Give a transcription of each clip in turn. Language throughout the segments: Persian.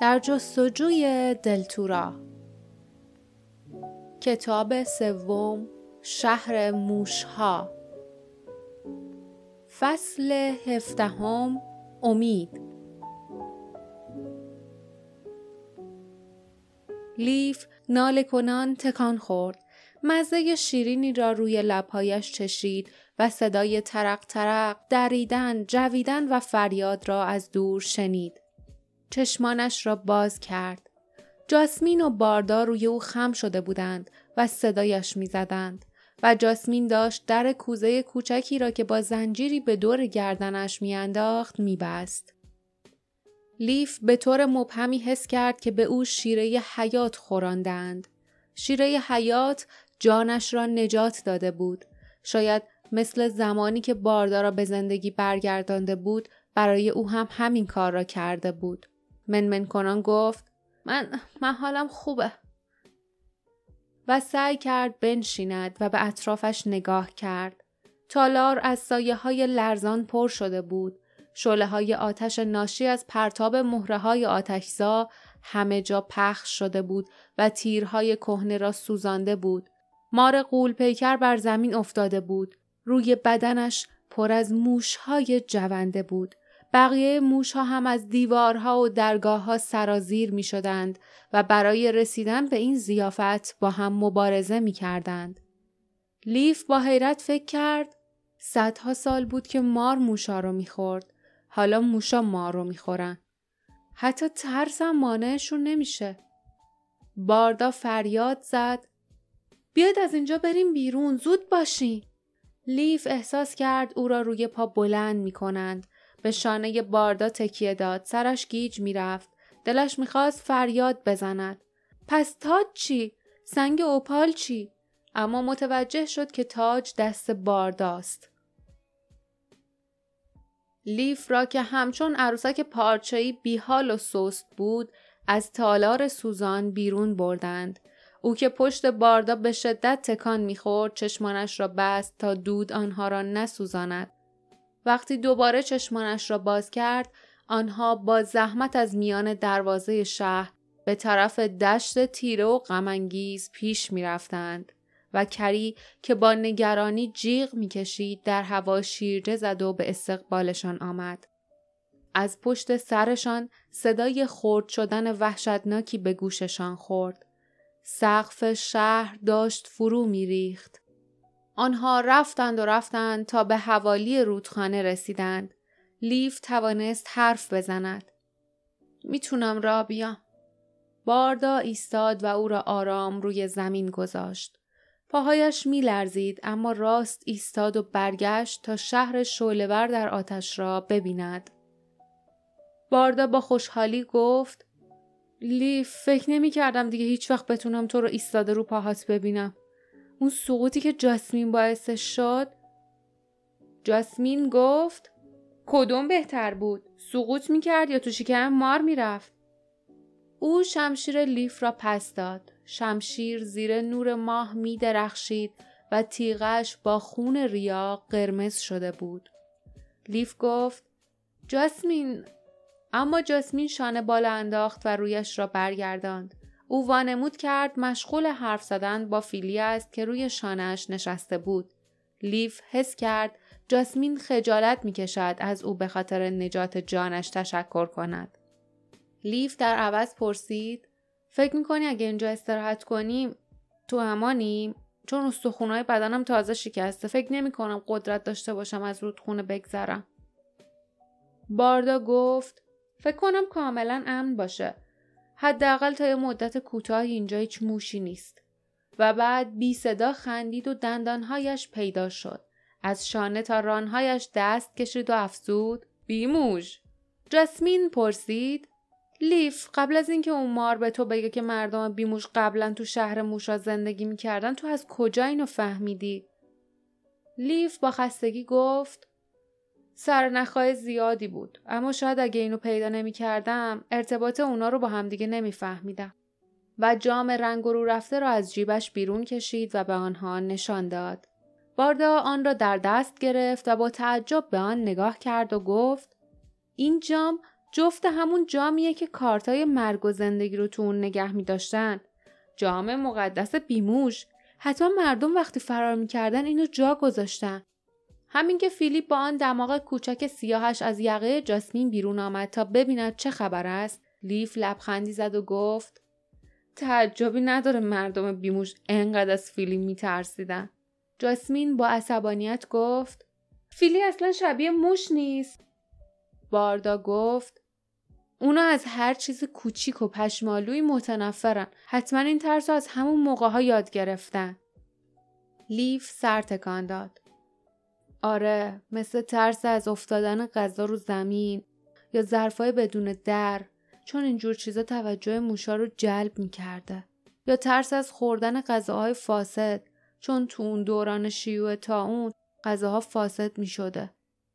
در جستجوی دلتورا. کتاب سوم شهر موشها. فصل هفدهم امید. لیف ناله کنان تکان خورد. مزه شیرینی را روی لبهایش چشید و صدای ترق ترق دریدن جویدن و فریاد را از دور شنید. چشمانش را باز کرد. جاسمین و باردا روی او خم شده بودند و صدایش می‌زدند و جاسمین داشت در کوزه کوچکی را که با زنجیری به دور گردنش میانداخت میبست. لیف به طور مبهمی حس کرد که به او شیره حیات خوراندند. شیره حیات جانش را نجات داده بود. شاید مثل زمانی که باردا را به زندگی برگردانده بود برای او هم همین کار را کرده بود. منمن کنان گفت من من خوبه و سعی کرد بنشیند و به اطرافش نگاه کرد. تالار از سایه های لرزان پر شده بود. شله های آتش ناشی از پرتاب مهره های آتشزا همه جا پخش شده بود و تیرهای کهنه را سوزانده بود. مار قول پیکر بر زمین افتاده بود. روی بدنش پر از موشهای جونده بود. بقیه موش ها هم از دیوارها و درگاه ها سرازیر می شدند و برای رسیدن به این زیافت با هم مبارزه می کردند. لیف با حیرت فکر کرد صدها سال بود که مار موشا رو خورد. حالا موشا مار رو خورن. حتی ترسم مانعشون نمیشه. باردا فریاد زد بیاید از اینجا بریم بیرون زود باشین. لیف احساس کرد او را روی پا بلند می کنند به شانه باردا تکیه داد. سرش گیج می‌رفت. دلش می‌خواست فریاد بزند. پس تاج چی؟ سنگ اوپال چی؟ اما متوجه شد که تاج دست بارداست. لیف را که همچون عروسک پارچه‌ای بیحال و سست بود از تالار سوزان بیرون بردند. او که پشت باردا به شدت تکان می‌خورد چشمانش را بست تا دود آنها را نسوزاند. وقتی دوباره چشمانش را باز کرد آنها با زحمت از میان دروازه شهر به طرف دشت تیره و غمانگیز پیش می رفتند و کری که با نگرانی جیغ می‌کشید در هوا شیرجه زد و به استقبالشان آمد. از پشت سرشان صدای خرد شدن وحشتناکی به گوششان خورد. سقف شهر داشت فرو میریخت. آنها رفتند و رفتند تا به حوالی رودخانه رسیدند. لیف توانست حرف بزند. می‌تونم را بیام. باردا ایستاد و او را آرام روی زمین گذاشت. پاهایش میلرزید اما راست ایستاد و برگشت تا شهر شولور در آتش را ببیند. باردا با خوشحالی گفت لیف فکر نمی کردم دیگه هیچ وقت بتونم تو رو ایستاده رو پاهات ببینم. اون سقوطی که جاسمین باعثش شد جاسمین گفت کدوم بهتر بود سقوط می‌کرد یا تو شکم مار می‌رفت؟ او شمشیر لیف را پس داد. شمشیر زیر نور ماه می درخشید و تیغش با خون ریا قرمز شده بود. لیف گفت جاسمین اما جاسمین شانه بالا انداخت و رویش را برگرداند. او وانمود کرد مشغول حرف زدن با فیلی است که روی شانهش نشسته بود. لیف حس کرد جاسمین خجالت می کشد از او به خاطر نجات جانش تشکر کند. لیف در عوض پرسید فکر می‌کنی اگه اینجا استراحت کنیم تو امانیم چون استخونهای بدنم تازه شکسته فکر نمی کنم قدرت داشته باشم از رودخونه بگذرم. باردا گفت فکر کنم کاملا امن باشه حداقل تا یه مدت کوتاهی اینجا هیچ موشی نیست. و بعد بی صدا خندید و دندانهایش پیدا شد. از شانه تا رانهایش دست کشید و افزود بیموش. جسمین پرسید لیف قبل از اینکه اون مار به تو بگه که مردم بیموش قبلا تو شهر موشا زندگی می‌کردن تو از کجا اینو فهمیدی؟ لیف با خستگی گفت سرنخهای زیادی بود اما شاید اگه اینو پیدا نمی کردم ارتباط اونا رو با همدیگه نمیفهمیدم و جام رنگ رو رفته را از جیبش بیرون کشید و به آنها نشان داد. باردا آن را در دست گرفت و با تعجب به آن نگاه کرد و گفت این جام جفت همون جامیه که کارتای مرگ و زندگی رو تو اون نگه می داشتن. جام مقدس بیموش. حتی مردم وقتی فرار می‌کردن اینو جا گذاشتن. همین که فیلیپ با آن دماغ کوچک سیاهش از یقه جاسمین بیرون آمد تا ببیند چه خبر است لیف لبخندی زد و گفت تعجبی نداره مردم بیموش انقدر از فیلی میترسیدن. جاسمین با عصبانیت گفت فیلی اصلا شبیه موش نیست. باردا گفت اونا از هر چیز کوچیک و پشمالوی متنفرن. حتما این ترس از همون موقع ها یاد گرفتن. لیف سر تکان داد. آره مثل ترس از افتادن غذا رو زمین یا ظرفای بدون در چون اینجور چیزا توجه موشا رو جلب می‌کرده. یا ترس از خوردن غذاهای فاسد چون تو اون دوران شیوع تا اون غذاها فاسد می‌شده.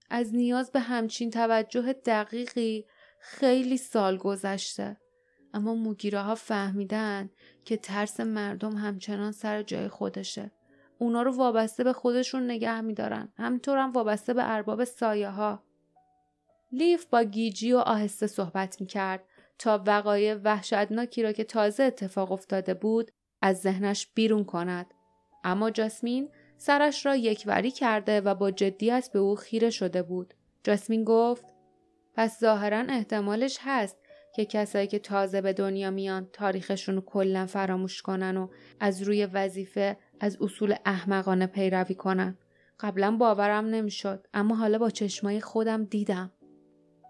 از نیاز به همچین توجه دقیقی خیلی سال گذشته. اما موگیره ها فهمیدن که ترس مردم همچنان سر جای خودشه. اونا رو وابسته به خودشون نگه میدارن. همینطور هم وابسته به ارباب سایه ها لیف با گیجی و آهسته صحبت می‌کرد. تا وقایع وحشتناکی را که تازه اتفاق افتاده بود از ذهنش بیرون کند. اما جاسمین سرش را یکوری کرده و با جدیت به او خیره شده بود. جاسمین گفت پس ظاهرا احتمالش هست که کسایی که تازه به دنیا میان تاریخشون رو کلا فراموش کنن و از روی وظیفه از اصول احمقانه پیروی کنن. قبلا باورم نمی‌شد اما حالا با چشمای خودم دیدم.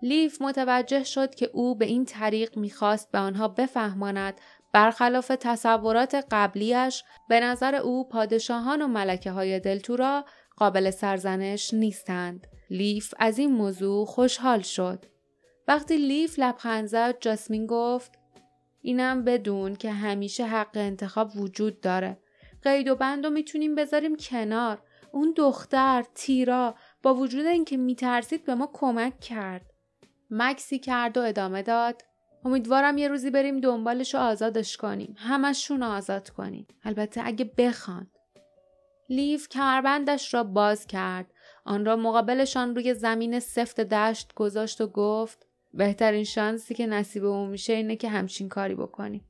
لیف متوجه شد که او به این طریق می‌خواست به آنها بفهماند برخلاف تصورات قبلیش به نظر او پادشاهان و ملکه های دلتورا قابل سرزنش نیستند. لیف از این موضوع خوشحال شد. وقتی لیف لبخند زد جاسمین گفت اینم بدون که همیشه حق انتخاب وجود داره. قید و بند رو می‌تونیم بذاریم کنار. اون دختر تیرا با وجود اینکه میترسید به ما کمک کرد. مکسی کرد و ادامه داد. امیدوارم یه روزی بریم دنبالش رو آزادش کنیم. همشون آزاد کنیم. البته اگه بخوان. لیف کمربندش را باز کرد. آن را مقابلشان روی زمین سفت دشت گذاشت و گفت بهترین شانسی که نصیب اون میشه اینه که همچین کاری بکنیم.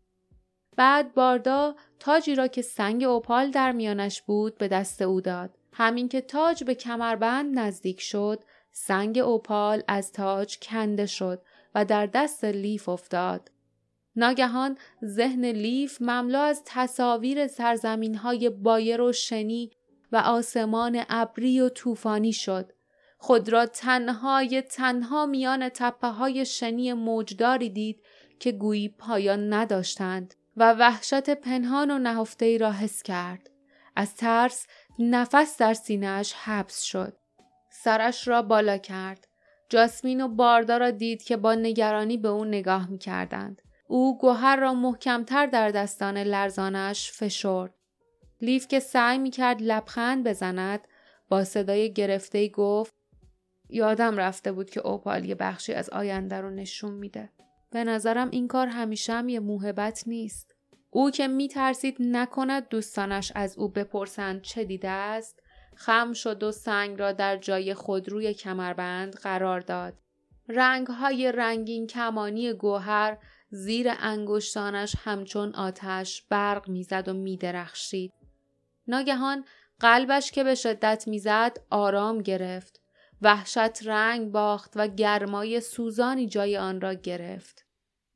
بعد باردا تاجی را که سنگ اوپال در میانش بود به دست او داد. همین که تاج به کمربند نزدیک شد، سنگ اوپال از تاج کنده شد و در دست لیف افتاد. ناگهان ذهن لیف مملو از تصاویر سرزمین های بایر و شنی و آسمان ابری و طوفانی شد. خود را تنهای تنها میان تپه های شنی موجداری دید که گویی پایان نداشتند و وحشت پنهان و نهفته ای را حس کرد. از ترس نفس در سینهش حبس شد. سرش را بالا کرد. جاسمین و باردا را دید که با نگرانی به او نگاه می کردند. او گوهر را محکمتر در دستان لرزانش فشرد. لیف که سعی می کرد لبخند بزند با صدای گرفته گفت یادم رفته بود که اوپال یه بخشی از آینده رو نشون میده. به نظرم این کار همیشه هم یه موهبت نیست. او که می ترسید نکند دوستانش از او بپرسند چه دیده است خم شد و سنگ را در جای خود روی کمربند قرار داد. رنگ های رنگین کمانی گوهر زیر انگشتانش همچون آتش برق می‌زد و میدرخشید. ناگهان قلبش که به شدت می‌زد آرام گرفت. وحشت رنگ باخت و گرمای سوزانی جای آن را گرفت.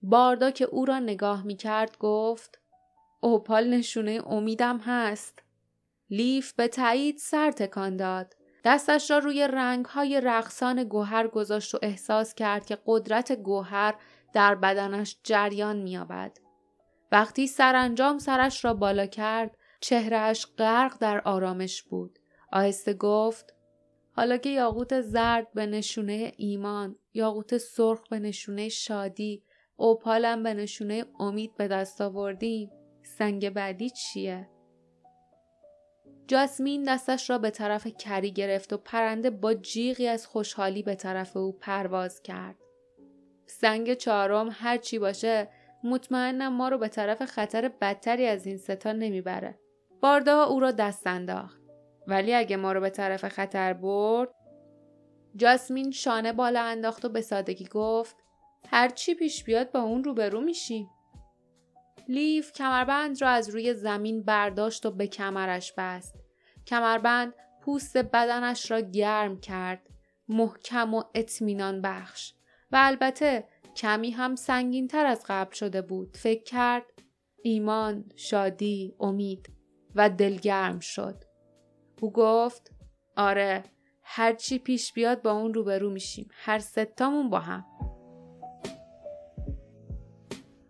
باردا که او را نگاه می کرد گفت اوپال نشونه امیدم هست. لیف به تایید سر تکان داد. دستش را روی رنگ های رقصان گوهر گذاشت و احساس کرد که قدرت گوهر در بدنش جریان میابد. وقتی سرانجام سرش را بالا کرد چهرهش غرق در آرامش بود. آهسته گفت حالا که یاقوت زرد به نشونه ایمان، یاقوت سرخ به نشونه شادی، اوپالم به نشونه امید به دست آوردیم، سنگ بعدی چیه؟ جاسمین دستش را به طرف کری گرفت و پرنده با جیغی از خوشحالی به طرف او پرواز کرد. سنگ چهارم هر چی باشه مطمئنم ما رو به طرف خطر بدتری از این ستا نمی‌بره. باردا او را دست انداخت. ولی اگه ما رو به طرف خطر برد جاسمین شانه بالا انداخت و به سادگی گفت هر چی پیش بیاد با اون روبرو میشیم. لیف کمربند را از روی زمین برداشت و به کمرش بست. کمربند پوست بدنش را گرم کرد. محکم و اطمینان بخش. و البته کمی هم سنگین تر از قبل شده بود. فکر کرد ایمان شادی امید و دلگرم شد. او گفت آره هرچی پیش بیاد با اون روبرو میشیم. هر ستامون با هم.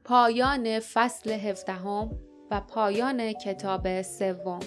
پایان فصل هفدهم و پایان کتاب سوم.